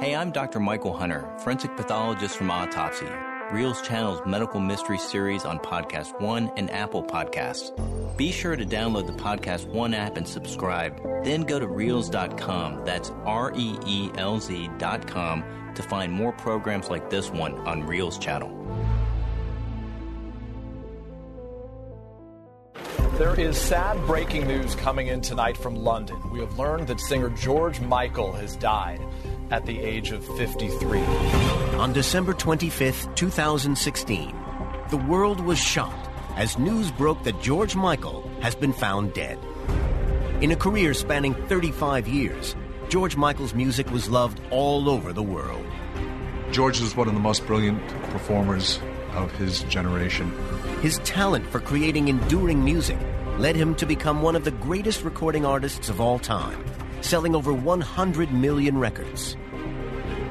Hey, I'm Dr. Michael Hunter, forensic pathologist from Autopsy, Reelz Channel's medical mystery series on Podcast One and Apple Podcasts. Be sure to download the Podcast One app and subscribe. Then go to Reelz.com, that's R E E L Z.com, to find more programs like this one on Reelz Channel. There is sad breaking news coming in tonight from London. We have learned that singer George Michael has died at the age of 53. On December 25th, 2016, the world was shocked as news broke that George Michael has been found dead. In a career spanning 35 years, George Michael's music was loved all over the world. George was one of the most brilliant performers of his generation. His talent for creating enduring music led him to become one of the greatest recording artists of all time, selling over 100 million records.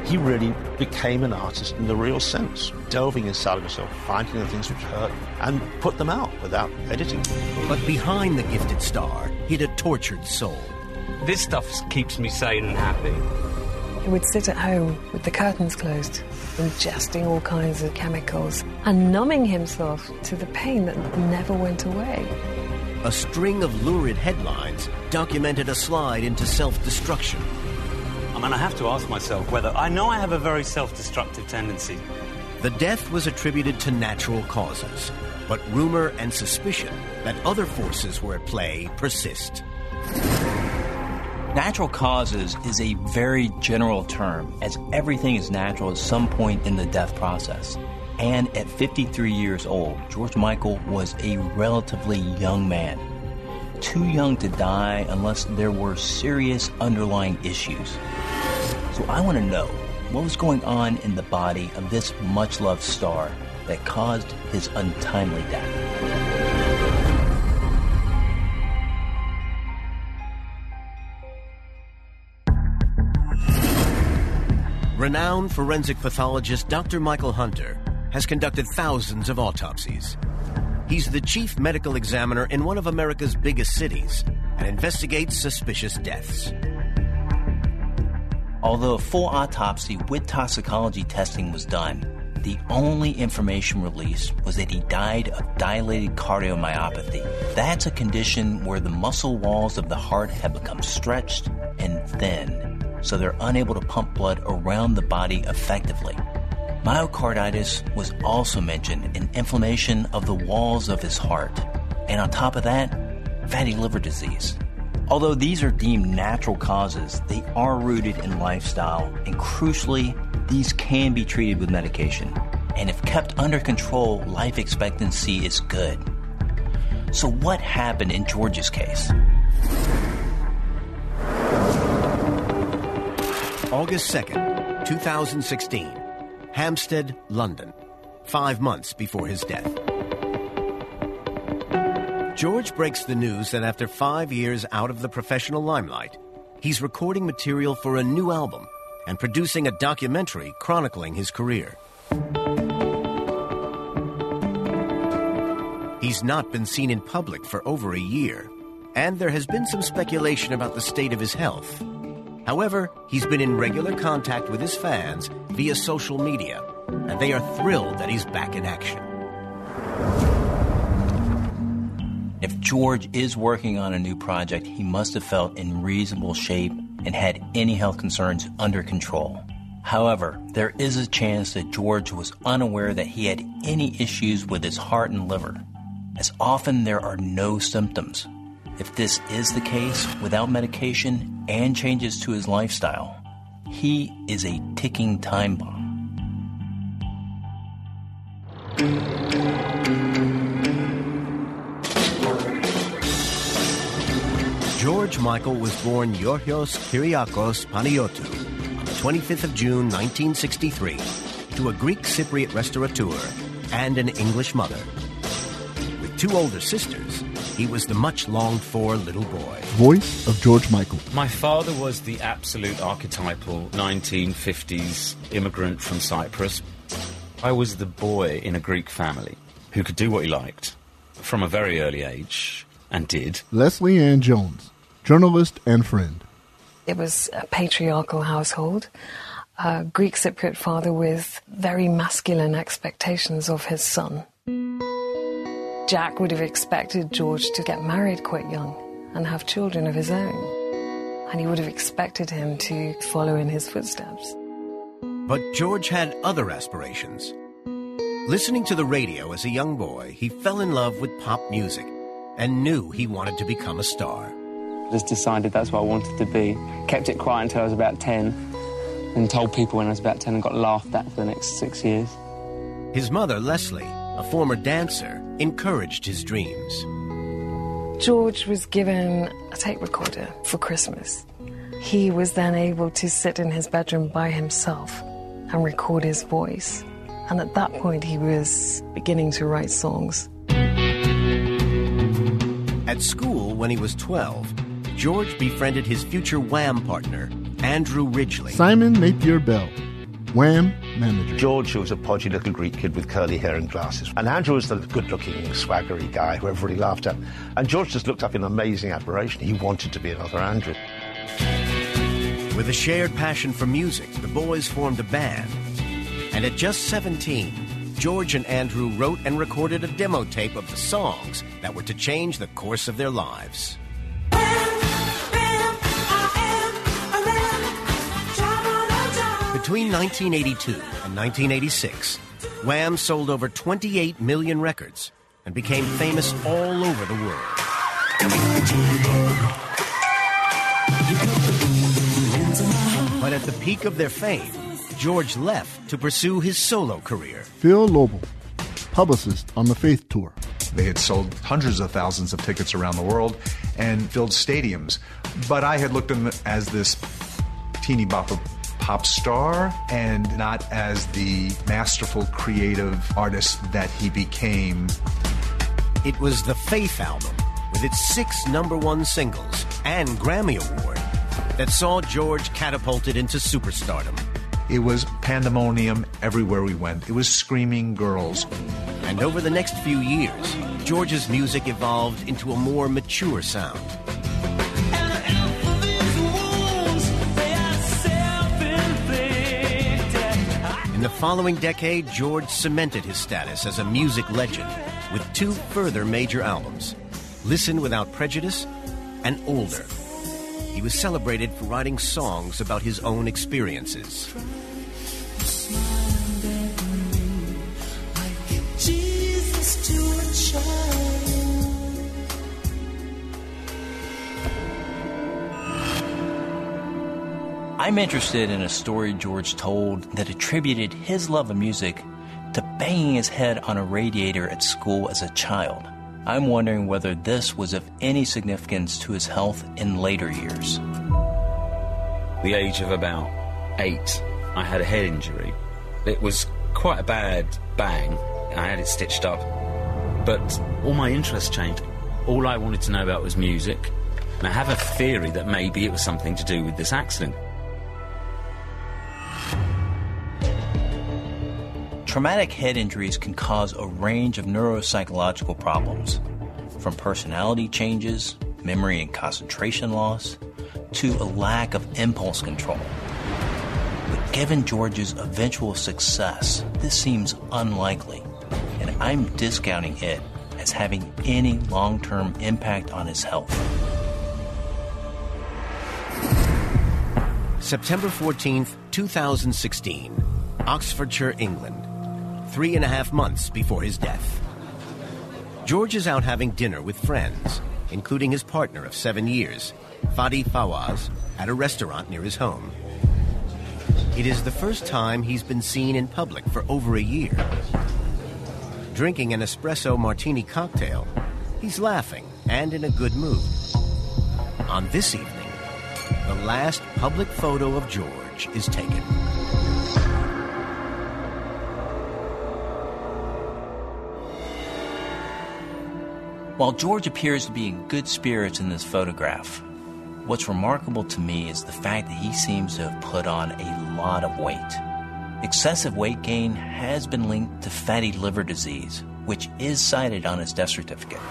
He really became an artist in the real sense, delving inside of himself, finding the things which hurt, and put them out without editing. But behind the gifted star hid a tortured soul. This stuff keeps me sane and happy. He would sit at home with the curtains closed, ingesting all kinds of chemicals and numbing himself to the pain that never went away. A string of lurid headlines documented a slide into self destruction. I mean, I have to ask myself whether I know I have a very self destructive tendency. The death was attributed to natural causes, but rumor and suspicion that other forces were at play persist. Natural causes is a very general term, as everything is natural at some point in the death process. And at 53 years old, George Michael was a relatively young man. Too young to die unless there were serious underlying issues. So I want to know what was going on in the body of this much loved star that caused his untimely death. Renowned forensic pathologist Dr. Michael Hunter has conducted thousands of autopsies. He's the chief medical examiner in one of America's biggest cities and investigates suspicious deaths. Although a full autopsy with toxicology testing was done, the only information released was that he died of dilated cardiomyopathy. That's a condition where the muscle walls of the heart have become stretched and thin, so they're unable to pump blood around the body effectively. Myocarditis was also mentioned in inflammation of the walls of his heart, and on top of that, fatty liver disease. Although these are deemed natural causes, they are rooted in lifestyle, and crucially, these can be treated with medication. And if kept under control, life expectancy is good. So, what happened in George's case? August 2nd, 2016, Hampstead, London, five months before his death. George breaks the news that after five years out of the professional limelight, he's recording material for a new album and producing a documentary chronicling his career. He's not been seen in public for over a year, and there has been some speculation about the state of his health. However, he's been in regular contact with his fans via social media, and they are thrilled that he's back in action. If George is working on a new project, he must have felt in reasonable shape and had any health concerns under control. However, there is a chance that George was unaware that he had any issues with his heart and liver, as often there are no symptoms. If this is the case, without medication and changes to his lifestyle, he is a ticking time bomb. George Michael was born Georgios Kyriakos Panayiotou on the 25th of June 1963 to a Greek Cypriot restaurateur and an English mother. With two older sisters, he was the much longed for little boy. Voice of George Michael. My father was the absolute archetypal 1950s immigrant from Cyprus. I was the boy in a Greek family who could do what he liked from a very early age and did. Lesley-Ann Jones, journalist and friend. It was a patriarchal household. a Greek Cypriot father with very masculine expectations of his son. Jack would have expected George to get married quite young and have children of his own. And he would have expected him to follow in his footsteps. But George had other aspirations. Listening to the radio as a young boy, he fell in love with pop music and knew he wanted to become a star. Just decided that's what I wanted to be. Kept it quiet until I was about 10 and told people when I was about 10 and got laughed at for the next six years. His mother, Lesley, a former dancer, encouraged his dreams. George was given a tape recorder for Christmas. He was then able to sit in his bedroom by himself and record his voice. And at that point, he was beginning to write songs. At school, when he was 12, George befriended his future Wham partner, Andrew Ridgeley. Simon Napier Bell, Wham manager. George was a podgy little Greek kid with curly hair and glasses. And Andrew was the good looking, swaggery guy who everybody laughed at. And George just looked up in amazing admiration. He wanted to be another Andrew. With a shared passion for music, the boys formed a band. And at just 17, George and Andrew wrote and recorded a demo tape of the songs that were to change the course of their lives. Between 1982 and 1986, Wham sold over 28 million records and became famous all over the world. But at the peak of their fame, George left to pursue his solo career. Phil Lobel, publicist on the Faith Tour. They had sold hundreds of thousands of tickets around the world and filled stadiums. But I had looked at them as this teeny bopper pop star and not as the masterful creative artist that he became. It was the Faith album, with its six number one singles and Grammy Award, that saw George catapulted into superstardom. It was pandemonium everywhere we went. It was screaming girls. And over the next few years, George's music evolved into a more mature sound. In the following decade, George cemented his status as a music legend with two further major albums Listen Without Prejudice and Older. He was celebrated for writing songs about his own experiences. I'm interested in a story George told that attributed his love of music to banging his head on a radiator at school as a child. I'm wondering whether this was of any significance to his health in later years. The age of about eight, I had a head injury. It was quite a bad bang. I had it stitched up. But all my interests changed. All I wanted to know about was music. And I have a theory that maybe it was something to do with this accident. Traumatic head injuries can cause a range of neuropsychological problems, from personality changes, memory and concentration loss, to a lack of impulse control. But given George's eventual success, this seems unlikely, and I'm discounting it as having any long term impact on his health. September 14th, 2016, Oxfordshire, England, three and a half months before his death. George is out having dinner with friends, including his partner of seven years, Fadi Fawaz, at a restaurant near his home. It is the first time he's been seen in public for over a year. Drinking an espresso martini cocktail, he's laughing and in a good mood. On this evening, the last public photo of George is taken. While George appears to be in good spirits in this photograph, what's remarkable to me is the fact that he seems to have put on a lot of weight. Excessive weight gain has been linked to fatty liver disease, which is cited on his death certificate.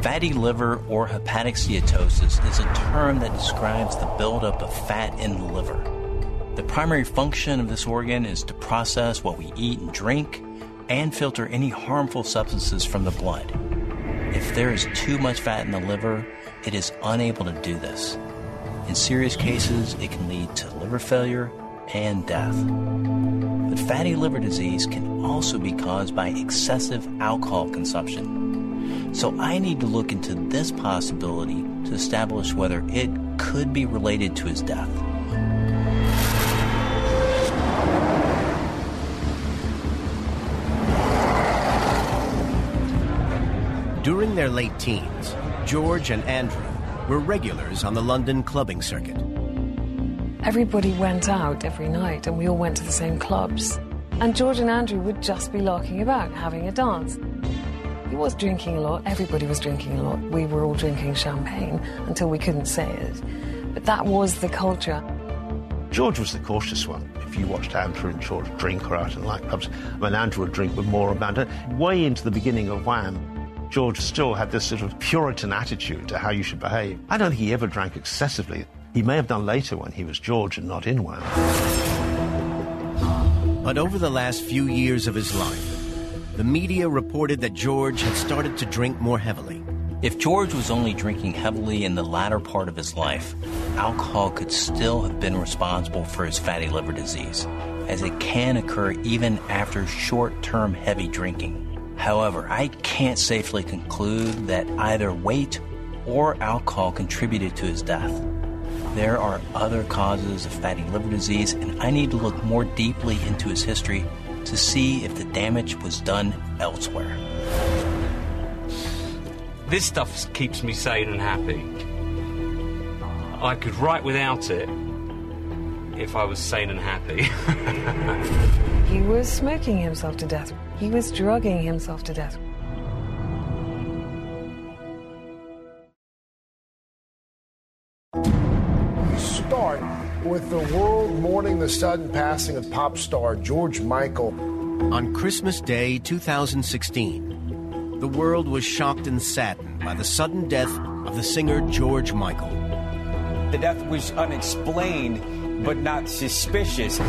Fatty liver or hepatic steatosis is a term that describes the buildup of fat in the liver. The primary function of this organ is to process what we eat and drink and filter any harmful substances from the blood. If there is too much fat in the liver, it is unable to do this. In serious cases, it can lead to liver failure and death. But fatty liver disease can also be caused by excessive alcohol consumption. So I need to look into this possibility to establish whether it could be related to his death. During their late teens, George and Andrew were regulars on the London clubbing circuit. Everybody went out every night and we all went to the same clubs. And George and Andrew would just be larking about, having a dance. He was drinking a lot, everybody was drinking a lot. We were all drinking champagne until we couldn't say it. But that was the culture. George was the cautious one. If you watched Andrew and George drink or out in nightclubs, I mean, Andrew would drink with more abandon. Way into the beginning of Wham, George still had this sort of Puritan attitude to how you should behave. I don't think he ever drank excessively. He may have done later when he was George and not in Wham. But over the last few years of his life, the media reported that George had started to drink more heavily. If George was only drinking heavily in the latter part of his life, alcohol could still have been responsible for his fatty liver disease, as it can occur even after short term heavy drinking. However, I can't safely conclude that either weight or alcohol contributed to his death. There are other causes of fatty liver disease, and I need to look more deeply into his history to see if the damage was done elsewhere. This stuff keeps me sane and happy. Uh, I could write without it if I was sane and happy. He was smoking himself to death. He was drugging himself to death. We start with the world mourning the sudden passing of pop star George Michael. On Christmas Day 2016, the world was shocked and saddened by the sudden death of the singer George Michael. The death was unexplained, but not suspicious.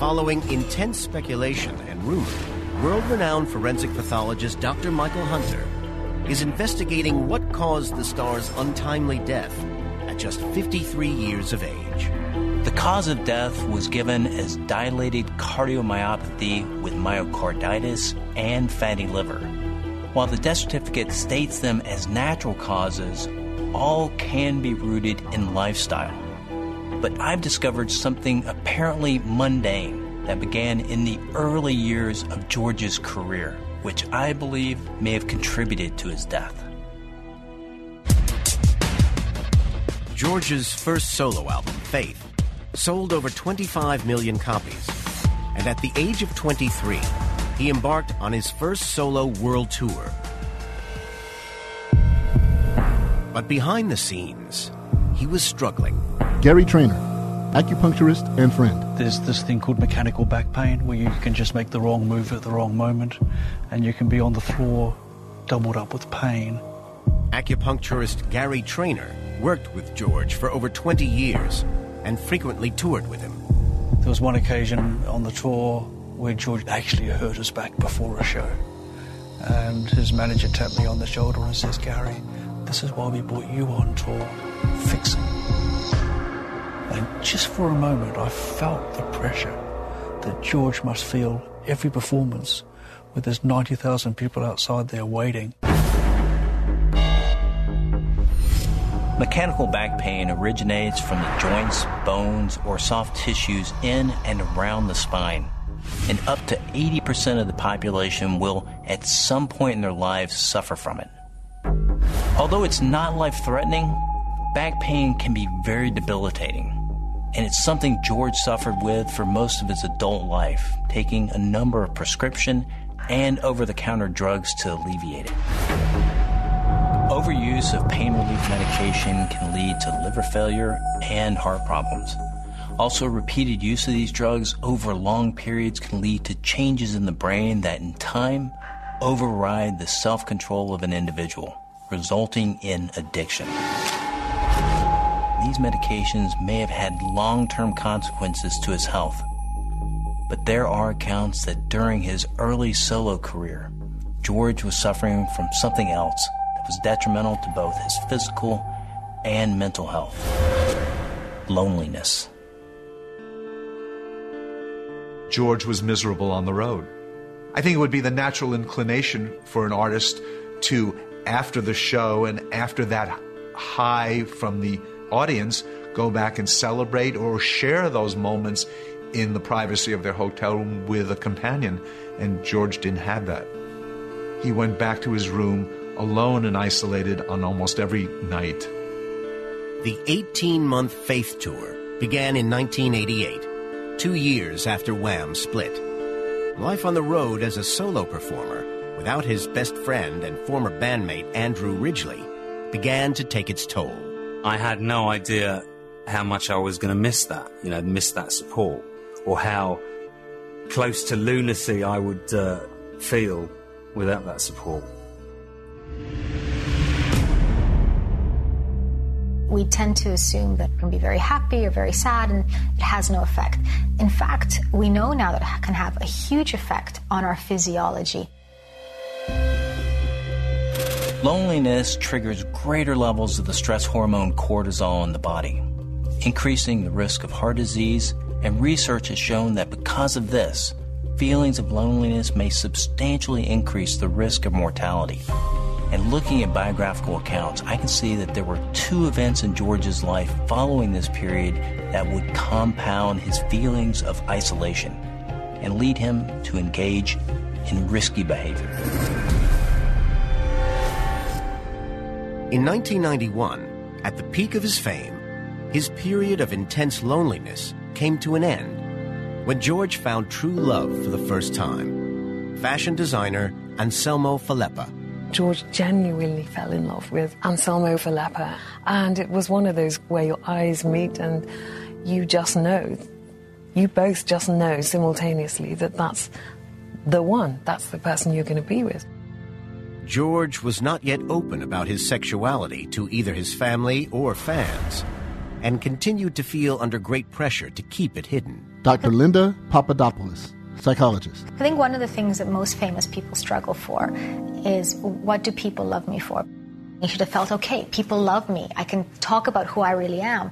Following intense speculation and rumor, world renowned forensic pathologist Dr. Michael Hunter is investigating what caused the star's untimely death at just 53 years of age. The cause of death was given as dilated cardiomyopathy with myocarditis and fatty liver. While the death certificate states them as natural causes, all can be rooted in lifestyle. But I've discovered something apparently mundane that began in the early years of George's career, which I believe may have contributed to his death. George's first solo album, Faith, sold over 25 million copies. And at the age of 23, he embarked on his first solo world tour. But behind the scenes, he was struggling. Gary Trainer, acupuncturist and friend. There's this thing called mechanical back pain where you can just make the wrong move at the wrong moment and you can be on the floor doubled up with pain. Acupuncturist Gary Trainer worked with George for over 20 years and frequently toured with him. There was one occasion on the tour where George actually hurt his back before a show. And his manager tapped me on the shoulder and says, Gary, this is why we brought you on tour. Fix him. And just for a moment, I felt the pressure that George must feel every performance with there's 90,000 people outside there waiting. Mechanical back pain originates from the joints, bones, or soft tissues in and around the spine. And up to 80% of the population will, at some point in their lives, suffer from it. Although it's not life threatening, back pain can be very debilitating. And it's something George suffered with for most of his adult life, taking a number of prescription and over the counter drugs to alleviate it. Overuse of pain relief medication can lead to liver failure and heart problems. Also, repeated use of these drugs over long periods can lead to changes in the brain that, in time, override the self control of an individual, resulting in addiction. These medications may have had long term consequences to his health. But there are accounts that during his early solo career, George was suffering from something else that was detrimental to both his physical and mental health loneliness. George was miserable on the road. I think it would be the natural inclination for an artist to, after the show and after that high from the audience, go back and celebrate or share those moments in the privacy of their hotel room with a companion. And George didn't have that. He went back to his room alone and isolated on almost every night. The 18 month Faith Tour began in 1988, two years after Wham split. Life on the road as a solo performer, without his best friend and former bandmate Andrew Ridgeley, began to take its toll. I had no idea how much I was going to miss that, you know, miss that support, or how close to lunacy I would uh, feel without that support. we tend to assume that it can be very happy or very sad and it has no effect. In fact, we know now that it can have a huge effect on our physiology. Loneliness triggers greater levels of the stress hormone cortisol in the body, increasing the risk of heart disease, and research has shown that because of this, feelings of loneliness may substantially increase the risk of mortality. And looking at biographical accounts, I can see that there were two events in George's life following this period that would compound his feelings of isolation and lead him to engage in risky behavior. In 1991, at the peak of his fame, his period of intense loneliness came to an end when George found true love for the first time. Fashion designer Anselmo Feleppa George genuinely fell in love with Anselmo Feleppa. And it was one of those where your eyes meet and you just know, you both just know simultaneously that that's the one, that's the person you're going to be with. George was not yet open about his sexuality to either his family or fans and continued to feel under great pressure to keep it hidden. Dr. Linda Papadopoulos psychologist. I think one of the things that most famous people struggle for is what do people love me for? He should have felt, okay, people love me. I can talk about who I really am.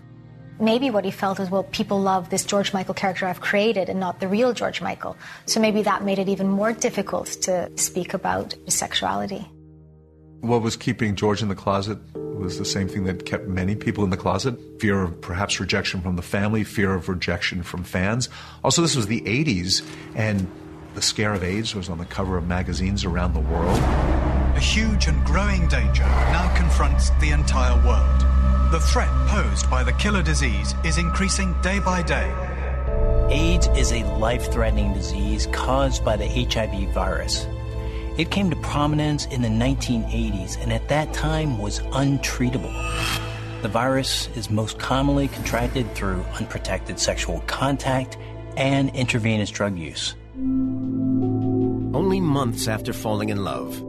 Maybe what he felt is, well, people love this George Michael character I've created and not the real George Michael. So maybe that made it even more difficult to speak about his sexuality. What was keeping George in the closet was the same thing that kept many people in the closet fear of perhaps rejection from the family, fear of rejection from fans. Also, this was the 80s, and the scare of AIDS was on the cover of magazines around the world. A huge and growing danger now confronts the entire world. The threat posed by the killer disease is increasing day by day. AIDS is a life threatening disease caused by the HIV virus. It came to prominence in the 1980s and at that time was untreatable. The virus is most commonly contracted through unprotected sexual contact and intravenous drug use. Only months after falling in love,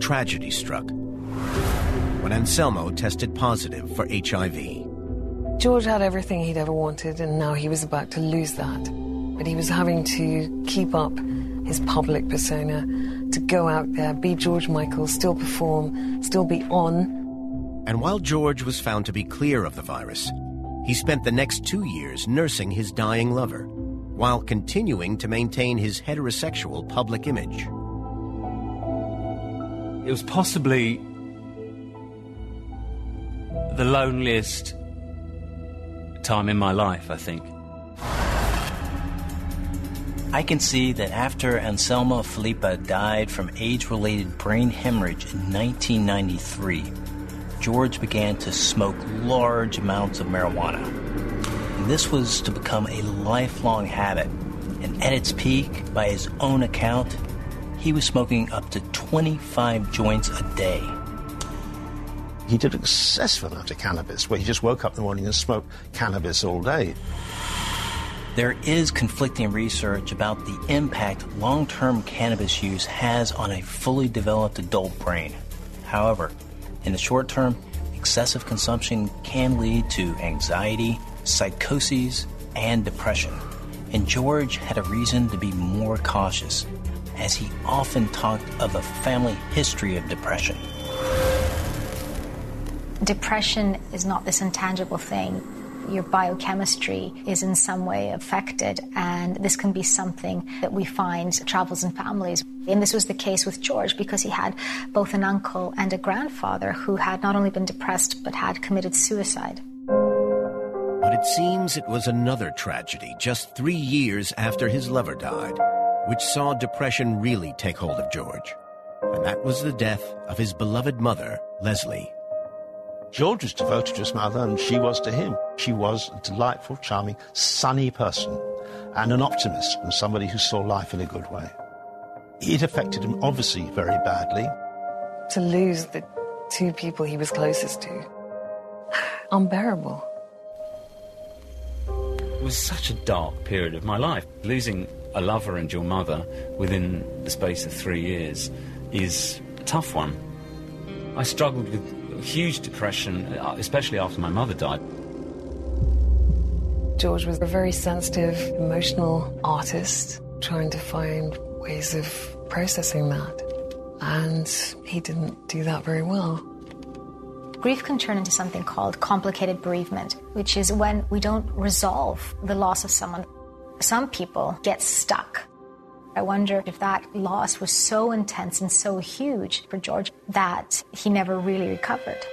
tragedy struck when Anselmo tested positive for HIV. George had everything he'd ever wanted, and now he was about to lose that. But he was having to keep up his public persona, to go out there, be George Michael, still perform, still be on. And while George was found to be clear of the virus, he spent the next two years nursing his dying lover while continuing to maintain his heterosexual public image. It was possibly the loneliest time in my life, I think. I can see that after Anselmo Feleppa died from age related brain hemorrhage in 1993, George began to smoke large amounts of marijuana. And this was to become a lifelong habit. And at its peak, by his own account, he was smoking up to 25 joints a day. He did an excessive amount of cannabis, where he just woke up in the morning and smoked cannabis all day. There is conflicting research about the impact long term cannabis use has on a fully developed adult brain. However, in the short term, excessive consumption can lead to anxiety, psychoses, and depression. And George had a reason to be more cautious, as he often talked of a family history of depression. Depression is not this intangible thing. Your biochemistry is in some way affected, and this can be something that we find travels in families. And this was the case with George because he had both an uncle and a grandfather who had not only been depressed but had committed suicide. But it seems it was another tragedy just three years after his lover died, which saw depression really take hold of George. And that was the death of his beloved mother, Lesley. George was devoted to his mother, and she was to him. She was a delightful, charming, sunny person, and an optimist, and somebody who saw life in a good way. It affected him, obviously, very badly. To lose the two people he was closest to, unbearable. It was such a dark period of my life. Losing a lover and your mother within the space of three years is a tough one. I struggled with huge depression, uh, especially after my mother died. George was a very sensitive, emotional artist, trying to find ways of processing that. And he didn't do that very well. Grief can turn into something called complicated bereavement, which is when we don't resolve the loss of someone. Some people get stuck. I wonder if that loss was so intense and so huge for George that he never really recovered.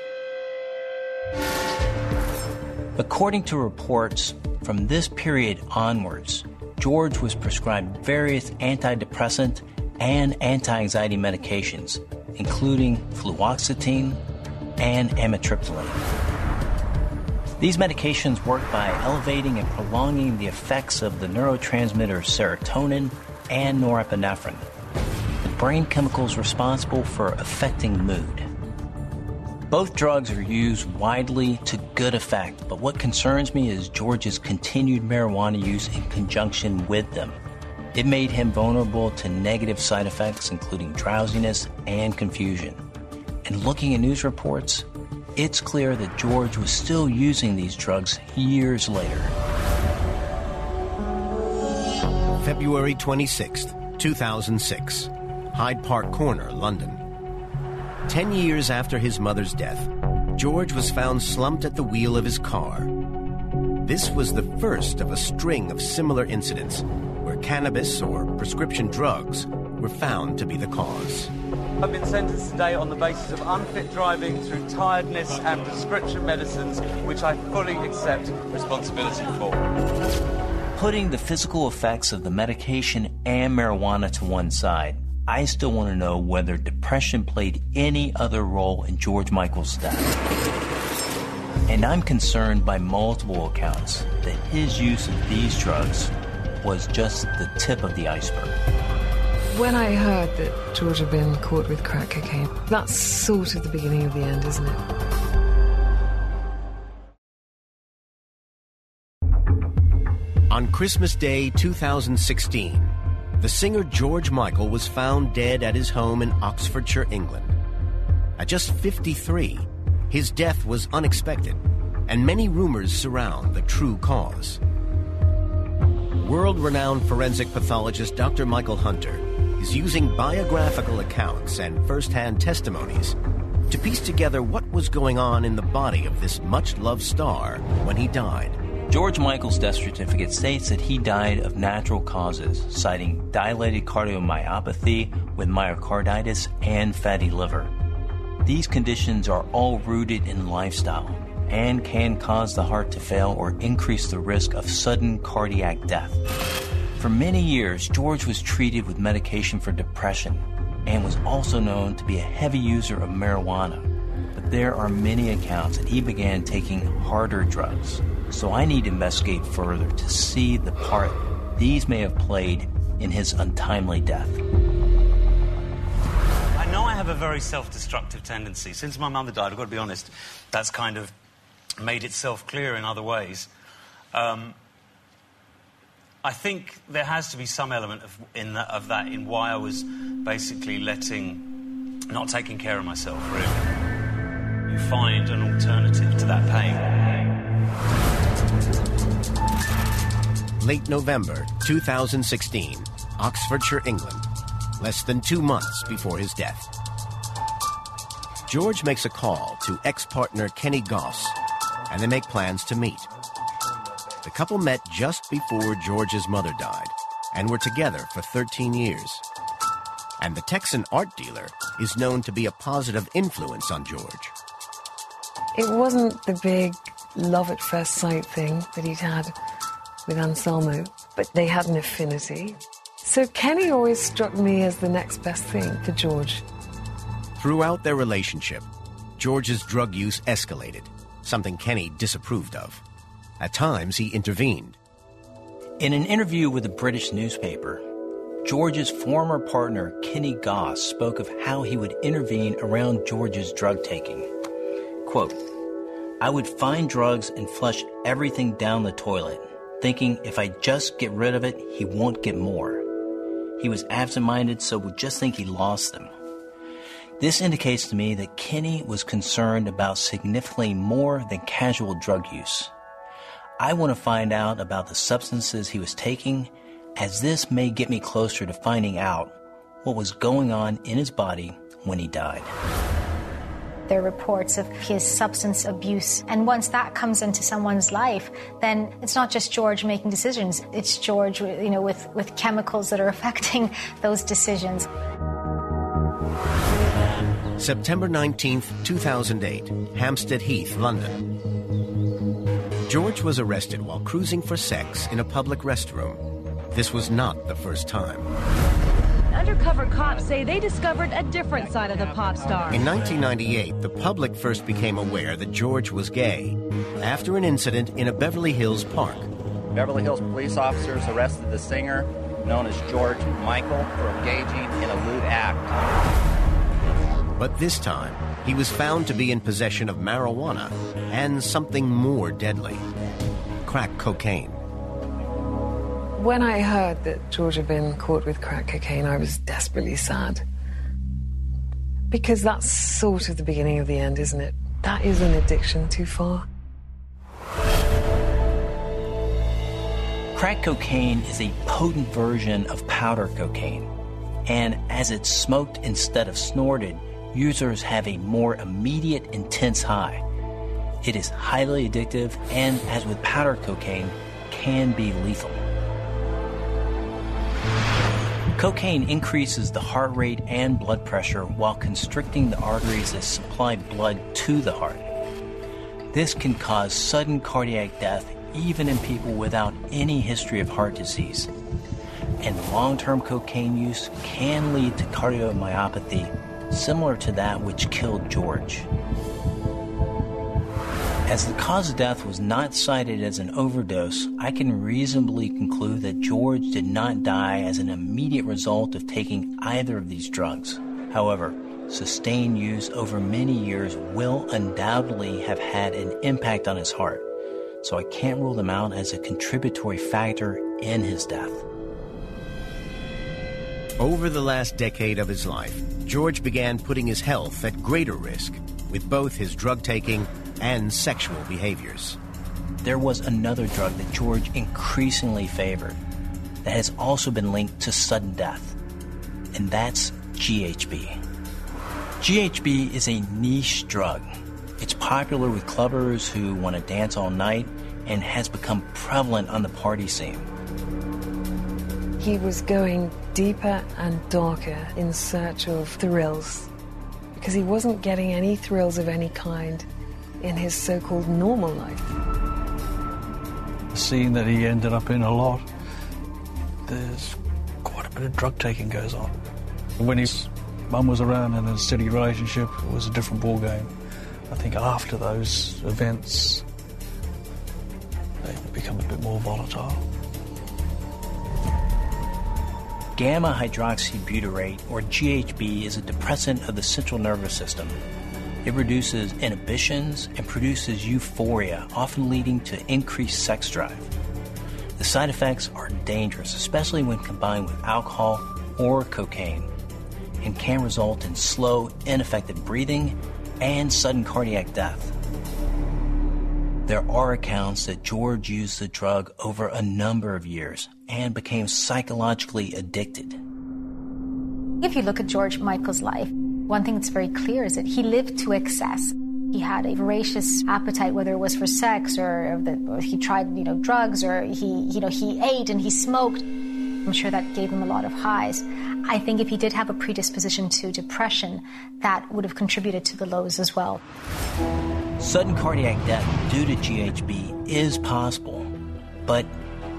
According to reports, from this period onwards, George was prescribed various antidepressant and anti anxiety medications, including fluoxetine and amitriptyline. These medications work by elevating and prolonging the effects of the neurotransmitter serotonin and norepinephrine, the brain chemicals responsible for affecting mood. Both drugs are used widely to good effect, but what concerns me is George's continued marijuana use in conjunction with them. It made him vulnerable to negative side effects, including drowsiness and confusion. And looking at news reports, it's clear that George was still using these drugs years later. February 26th, 2006, Hyde Park Corner, London. Ten years after his mother's death, George was found slumped at the wheel of his car. This was the first of a string of similar incidents where cannabis or prescription drugs were found to be the cause. I've been sentenced today on the basis of unfit driving through tiredness and prescription medicines, which I fully accept responsibility for. Putting the physical effects of the medication and marijuana to one side, I still want to know whether depression played any other role in George Michael's death. And I'm concerned by multiple accounts that his use of these drugs was just the tip of the iceberg. When I heard that George had been caught with crack cocaine, that's sort of the beginning of the end, isn't it? On Christmas Day 2016, the singer George Michael was found dead at his home in Oxfordshire, England. At just 53, his death was unexpected, and many rumors surround the true cause. World renowned forensic pathologist Dr. Michael Hunter is using biographical accounts and first hand testimonies to piece together what was going on in the body of this much loved star when he died. George Michael's death certificate states that he died of natural causes, citing dilated cardiomyopathy with myocarditis and fatty liver. These conditions are all rooted in lifestyle and can cause the heart to fail or increase the risk of sudden cardiac death. For many years, George was treated with medication for depression and was also known to be a heavy user of marijuana. But there are many accounts that he began taking harder drugs. So I need to investigate further to see the part these may have played in his untimely death. I know I have a very self destructive tendency. Since my mother died, I've got to be honest, that's kind of made itself clear in other ways. Um, I think there has to be some element of, that, of that in why I was basically letting, not taking care of myself, really. you find an alternative to that pain. Late November 2016, Oxfordshire, England, less than two months before his death. George makes a call to ex partner Kenny Goss, and they make plans to meet. The couple met just before George's mother died and were together for 13 years. And the Texan art dealer is known to be a positive influence on George. It wasn't the big love at first sight thing that he'd had with Anselmo, but they had an affinity. So Kenny always struck me as the next best thing for George. Throughout their relationship, George's drug use escalated, something Kenny disapproved of. At times, he intervened. In an interview with a British newspaper, George's former partner, Kenny Goss, spoke of how he would intervene around George's drug taking. Quote, I would find drugs and flush everything down the toilet, thinking if I just get rid of it, he won't get more. He was absent minded, so would just think he lost them. This indicates to me that Kenny was concerned about significantly more than casual drug use. I want to find out about the substances he was taking, as this may get me closer to finding out what was going on in his body when he died. There are reports of his substance abuse. And once that comes into someone's life, then it's not just George making decisions, it's George you know, with, with chemicals that are affecting those decisions. September 19th, 2008, Hampstead Heath, London. George was arrested while cruising for sex in a public restroom. This was not the first time. Undercover cops say they discovered a different side of the pop star. In 1998, the public first became aware that George was gay after an incident in a Beverly Hills park. Beverly Hills police officers arrested the singer, known as George Michael, for engaging in a lewd act. But this time, he was found to be in possession of marijuana and something more deadly crack cocaine. When I heard that George had been caught with crack cocaine, I was desperately sad. Because that's sort of the beginning of the end, isn't it? That is an addiction too far. Crack cocaine is a potent version of powder cocaine, and as it's smoked instead of snorted, users have a more immediate, intense high. It is highly addictive and, as with powder cocaine, can be lethal. Cocaine increases the heart rate and blood pressure while constricting the arteries that supply blood to the heart. This can cause sudden cardiac death even in people without any history of heart disease. And long term cocaine use can lead to cardiomyopathy similar to that which killed George. As the cause of death was not cited as an overdose, I can reasonably conclude that George did not die as an immediate result of taking either of these drugs. However, sustained use over many years will undoubtedly have had an impact on his heart, so I can't rule them out as a contributory factor in his death. Over the last decade of his life, George began putting his health at greater risk with both his drug taking and sexual behaviors. There was another drug that George increasingly favored that has also been linked to sudden death, and that's GHB. GHB is a niche drug. It's popular with clubbers who want to dance all night and has become prevalent on the party scene. He was going deeper and darker in search of thrills because he wasn't getting any thrills of any kind in his so called normal life. The scene that he ended up in a lot, there's quite a bit of drug taking goes on. When his mum was around and a steady relationship, it was a different ballgame. I think after those events, they become a bit more volatile. Gamma hydroxybutyrate, or GHB, is a depressant of the central nervous system. It reduces inhibitions and produces euphoria, often leading to increased sex drive. The side effects are dangerous, especially when combined with alcohol or cocaine, and can result in slow, ineffective breathing and sudden cardiac death. There are accounts that George used the drug over a number of years and became psychologically addicted. If you look at George Michael's life, one thing that's very clear is that he lived to excess. He had a voracious appetite, whether it was for sex or, he tried, you know, drugs or he, you know, he ate and he smoked. I'm sure that gave him a lot of highs. I think if he did have a predisposition to depression, that would have contributed to the lows as well. Sudden cardiac death due to GHB is possible, but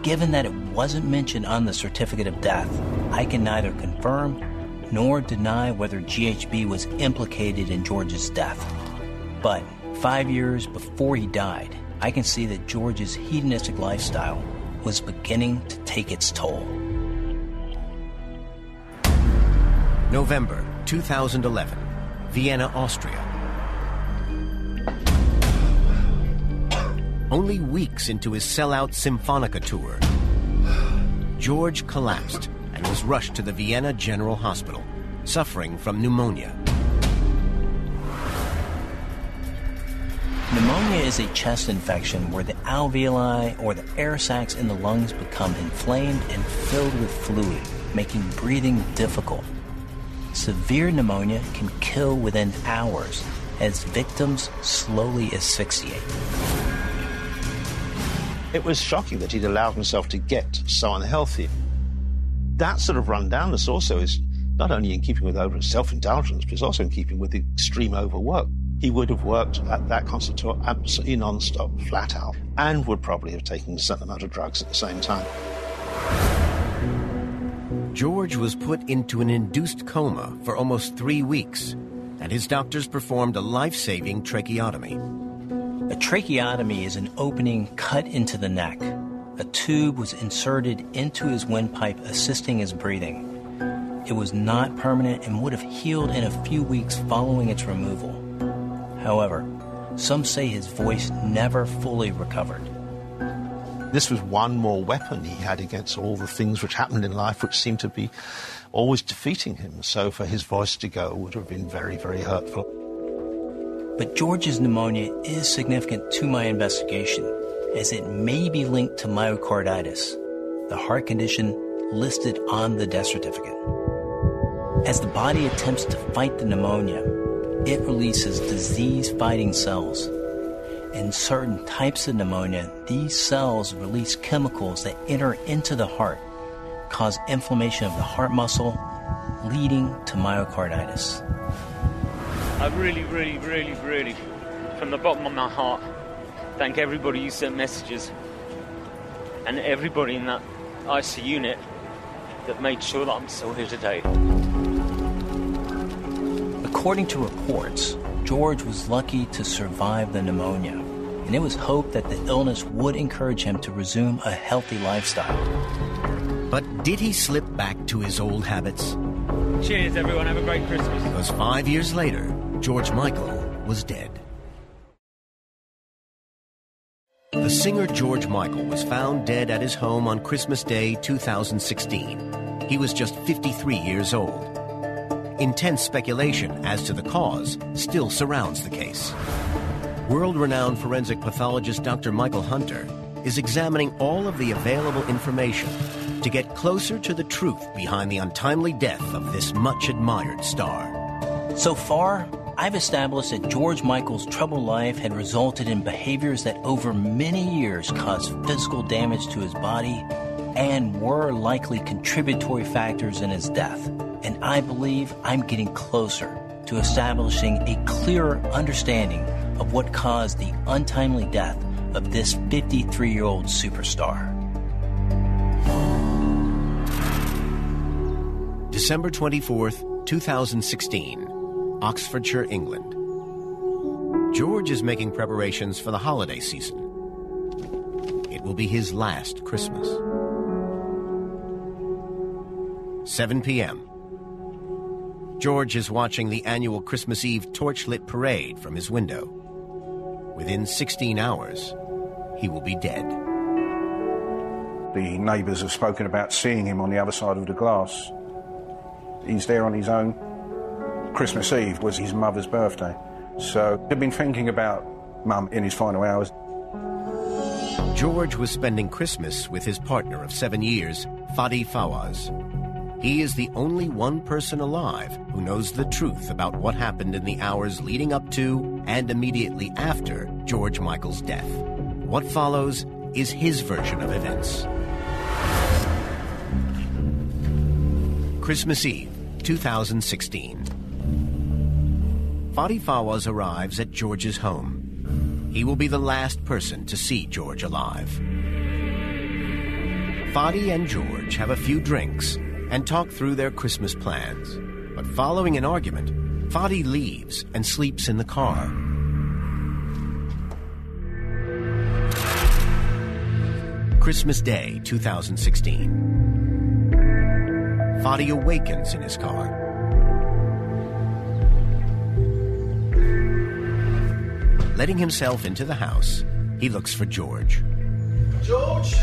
given that it wasn't mentioned on the certificate of death, I can neither confirm nor deny whether GHB was implicated in George's death. But five years before he died, I can see that George's hedonistic lifestyle was beginning to take its toll. November 2011, Vienna, Austria. Only weeks into his sellout Symphonica tour, George collapsed and was rushed to the Vienna General Hospital, suffering from pneumonia. Pneumonia is a chest infection where the alveoli or the air sacs in the lungs become inflamed and filled with fluid, making breathing difficult. Severe pneumonia can kill within hours as victims slowly asphyxiate. It was shocking that he'd allowed himself to get so unhealthy that sort of rundownness also is not only in keeping with over self-indulgence, but it's also in keeping with the extreme overwork. He would have worked at that conservatoire absolutely non-stop, flat out, and would probably have taken a certain amount of drugs at the same time. George was put into an induced coma for almost three weeks, and his doctors performed a life-saving tracheotomy. A tracheotomy is an opening cut into the neck a tube was inserted into his windpipe, assisting his breathing. It was not permanent and would have healed in a few weeks following its removal. However, some say his voice never fully recovered. This was one more weapon he had against all the things which happened in life which seemed to be always defeating him. So for his voice to go would have been very, very hurtful. But George's pneumonia is significant to my investigation as it may be linked to myocarditis, the heart condition listed on the death certificate. As the body attempts to fight the pneumonia, it releases disease fighting cells. In certain types of pneumonia, these cells release chemicals that enter into the heart, cause inflammation of the heart muscle, leading to myocarditis. I really, really, really, really, from the bottom of my heart, thank everybody who sent messages and everybody in that IC unit that made sure that I'm still here today. According to reports, George was lucky to survive the pneumonia, and it was hoped that the illness would encourage him to resume a healthy lifestyle. But did he slip back to his old habits? Cheers, everyone. Have a great Christmas. Because five years later, George Michael was dead. Singer George Michael was found dead at his home on Christmas Day 2016. He was just 53 years old. Intense speculation as to the cause still surrounds the case. World renowned forensic pathologist Dr. Michael Hunter is examining all of the available information to get closer to the truth behind the untimely death of this much admired star. So far, I've established that George Michael's troubled life had resulted in behaviors that over many years caused physical damage to his body and were likely contributory factors in his death. And I believe I'm getting closer to establishing a clearer understanding of what caused the untimely death of this 53 year old superstar. December 24th, 2016. Oxfordshire, England. George is making preparations for the holiday season. It will be his last Christmas. 7 p.m. George is watching the annual Christmas Eve torchlit parade from his window. Within 16 hours, he will be dead. The neighbours have spoken about seeing him on the other side of the glass. He's there on his own. Christmas Eve was his mother's birthday. So he'd been thinking about Mum in his final hours. George was spending Christmas with his partner of seven years, Fadi Fawaz. He is the only one person alive who knows the truth about what happened in the hours leading up to and immediately after George Michael's death. What follows is his version of events. Christmas Eve, 2016. Fadi Fawaz arrives at George's home. He will be the last person to see George alive. Fadi and George have a few drinks and talk through their Christmas plans. But following an argument, Fadi leaves and sleeps in the car. Christmas Day 2016. Fadi awakens in his car. Letting himself into the house, he looks for George. George?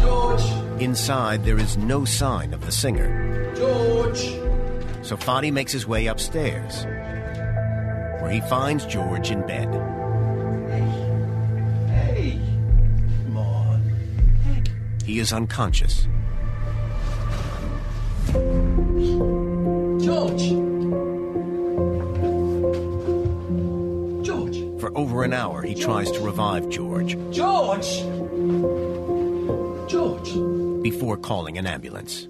George? Inside, there is no sign of the singer. George? So Fadi makes his way upstairs, where he finds George in bed. Hey. Hey. Come on. He is unconscious. Over an hour, he tries to revive George George? George? before calling an ambulance.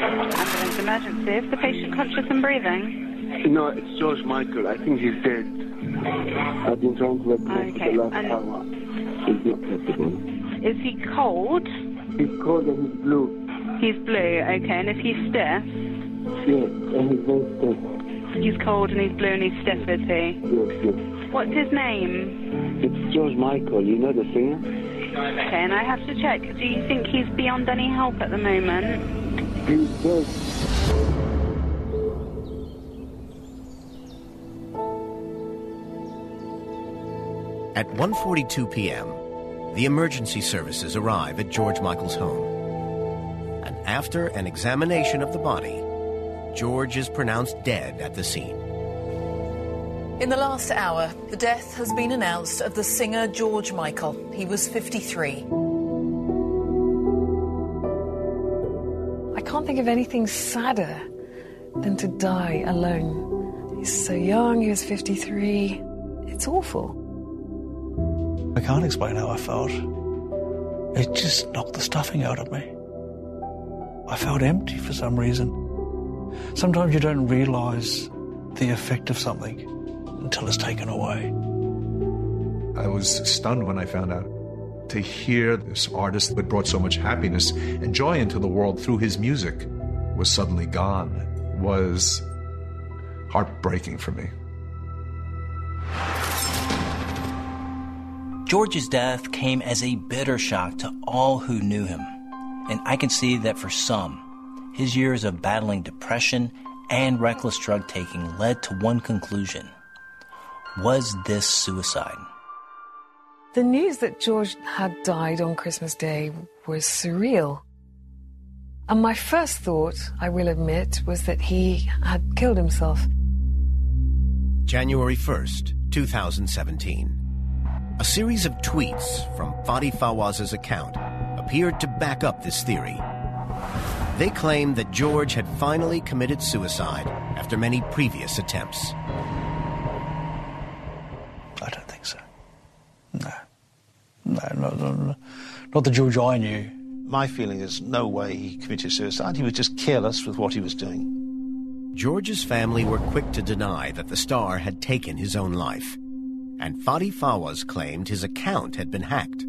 Ambulance emergency. Is the patient conscious and breathing? No, it's George Michael. I think he's dead. I've been trying to let him know for the last and- hour. It's not possible. Is he cold? He's cold and he's blue. He's blue, okay. And is he stiff? Yes, and he's very stiff. He's cold and he's blue and he's stiff, is he? Yes, yes. What's his name? It's George Michael. You know the singer? Okay, and I have to check. Do you think he's beyond any help at the moment? He's dead. At 1:42 p.m., the emergency services arrive at George Michael's home. And after an examination of the body, George is pronounced dead at the scene. In the last hour, the death has been announced of the singer George Michael. He was 53. I can't think of anything sadder than to die alone. He's so young, he was 53. It's awful. I can't explain how I felt. It just knocked the stuffing out of me. I felt empty for some reason. Sometimes you don't realize the effect of something until it's taken away. I was stunned when I found out to hear this artist that brought so much happiness and joy into the world through his music was suddenly gone was heartbreaking for me. George's death came as a bitter shock to all who knew him. And I can see that for some, his years of battling depression and reckless drug taking led to one conclusion. Was this suicide? The news that George had died on Christmas Day was surreal. And my first thought, I will admit, was that he had killed himself. January 1st, 2017. A series of tweets from Fadi Fawaz's account appeared to back up this theory. They claimed that George had finally committed suicide after many previous attempts. I don't think so. No. No, no, no, no. Not the George I knew. My feeling is no way he committed suicide. He was just careless with what he was doing. George's family were quick to deny that the star had taken his own life, and Fadi Fawaz claimed his account had been hacked.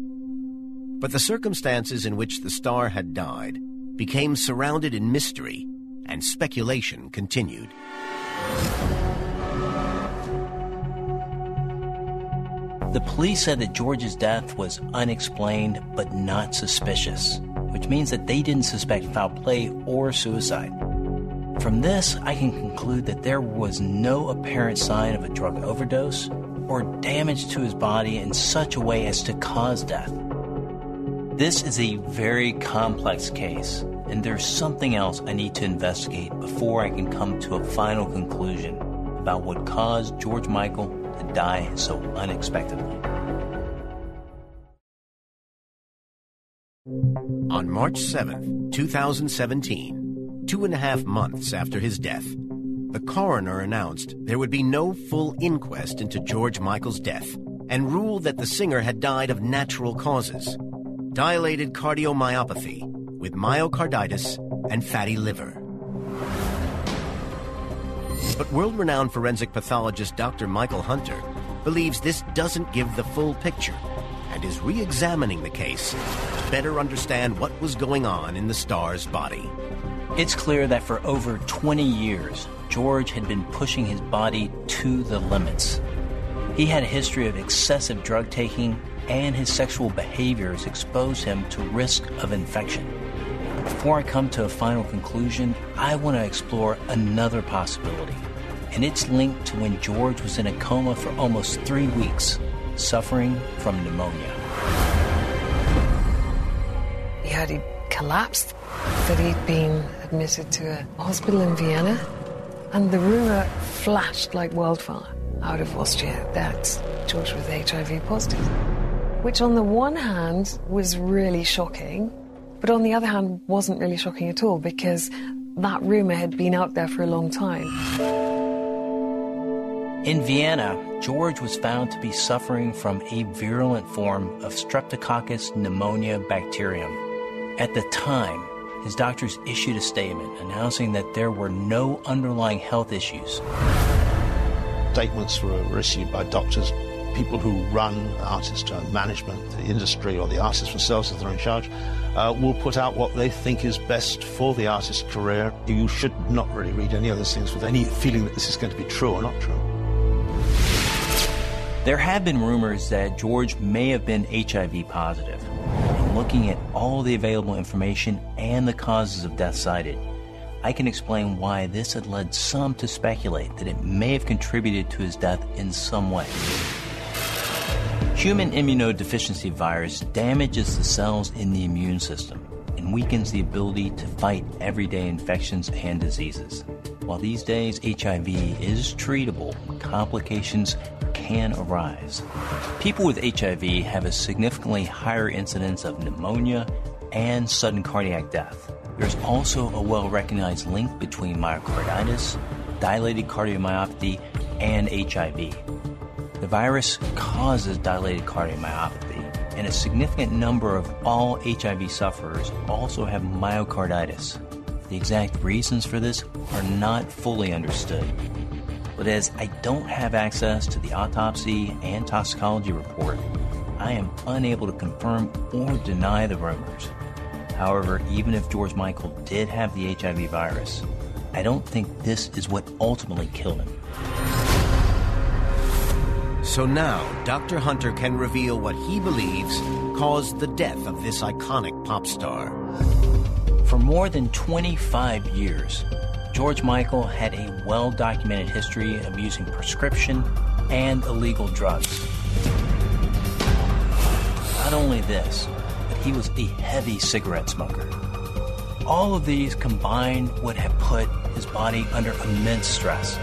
But the circumstances in which the star had died became surrounded in mystery, and speculation continued. The police said that George's death was unexplained but not suspicious, which means that they didn't suspect foul play or suicide. From this, I can conclude that there was no apparent sign of a drug overdose or damage to his body in such a way as to cause death. This is a very complex case, And there's something else I need to investigate before I can come to a final conclusion about what caused George Michael to die so unexpectedly. On March 7th, 2017, two and a half months after his death, the coroner announced there would be no full inquest into George Michael's death and ruled that the singer had died of natural causes dilated cardiomyopathy with myocarditis and fatty liver. But world renowned forensic pathologist Dr. Michael Hunter believes this doesn't give the full picture and is re examining the case to better understand what was going on in the star's body. It's clear that for over 20 years, George had been pushing his body to the limits. He had a history of excessive drug taking, and his sexual behaviors expose him to risk of infection. Before I come to a final conclusion, I want to explore another possibility, and it's linked to when George was in a coma for almost three weeks, suffering from pneumonia. He had he collapsed, that he'd been admitted to a hospital in Vienna, and the rumour flashed like wildfire out of Austria that George was HIV positive. Which, on the one hand, was really shocking, but on the other hand, wasn't really shocking at all because that rumour had been out there for a long time. In Vienna, George was found to be suffering from a virulent form of Streptococcus pneumonia bacterium. At the time, his doctors issued a statement announcing that there were no underlying health issues. Statements were issued by doctors, people who run artist management, the industry, or the artists themselves if they're in charge, uh, will put out what they think is best for the artist's career. You should not really read any of those things with any feeling that this is going to be true or not true. There have been rumors that George may have been HIV positive. And looking at all the available information and the causes of death cited, I can explain why this had led some to speculate that it may have contributed to his death in some way. Human immunodeficiency virus damages the cells in the immune system and weakens the ability to fight everyday infections and diseases. While these days HIV is treatable, complications can arise. People with HIV have a significantly higher incidence of pneumonia and sudden cardiac death. There's also a well recognized link between myocarditis, dilated cardiomyopathy, and HIV. The virus causes dilated cardiomyopathy, and a significant number of all HIV sufferers also have myocarditis. The exact reasons for this are not fully understood. But as I don't have access to the autopsy and toxicology report, I am unable to confirm or deny the rumors. However, even if George Michael did have the HIV virus, I don't think this is what ultimately killed him. So now, Dr. Hunter can reveal what he believes caused the death of this iconic pop star. For more than 25 years, George Michael had a well documented history of using prescription and illegal drugs. Not only this, but he was a heavy cigarette smoker. All of these combined would have put his body under immense stress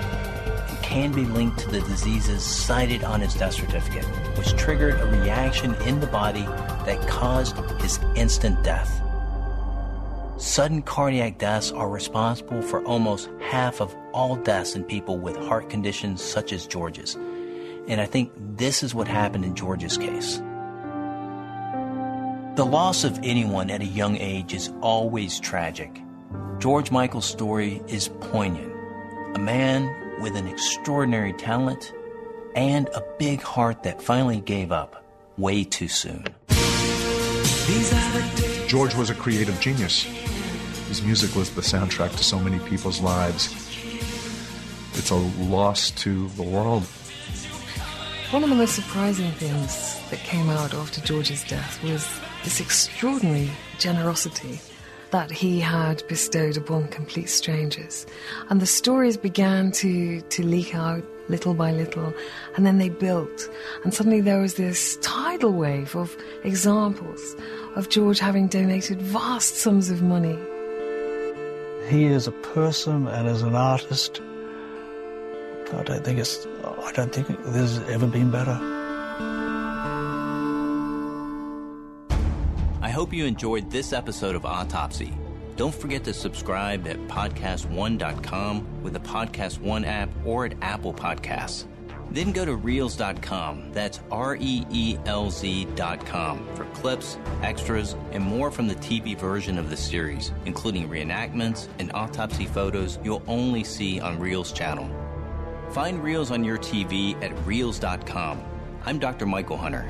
can be linked to the diseases cited on his death certificate, which triggered a reaction in the body that caused his instant death. Sudden cardiac deaths are responsible for almost half of all deaths in people with heart conditions such as George's. And I think this is what happened in George's case. The loss of anyone at a young age is always tragic. George Michael's story is poignant. A man with an extraordinary talent and a big heart that finally gave up way too soon. George was a creative genius. His music was the soundtrack to so many people's lives. It's a loss to the world. One of the most surprising things that came out after George's death was this extraordinary generosity that he had bestowed upon complete strangers. And the stories began to, to leak out little by little, and then they built. And suddenly there was this tidal wave of examples of George having donated vast sums of money he as a person and as an artist, I don't think it's. I don't think there's ever been better. Hope you enjoyed this episode of Autopsy. Don't forget to subscribe at podcast1.com with the Podcast One app or at Apple Podcasts. Then go to Reelz.com, that's R E E L Z.com, for clips, extras, and more from the TV version of the series, including reenactments and autopsy photos you'll only see on Reelz channel. Find Reelz on your TV at Reelz.com. I'm Dr. Michael Hunter.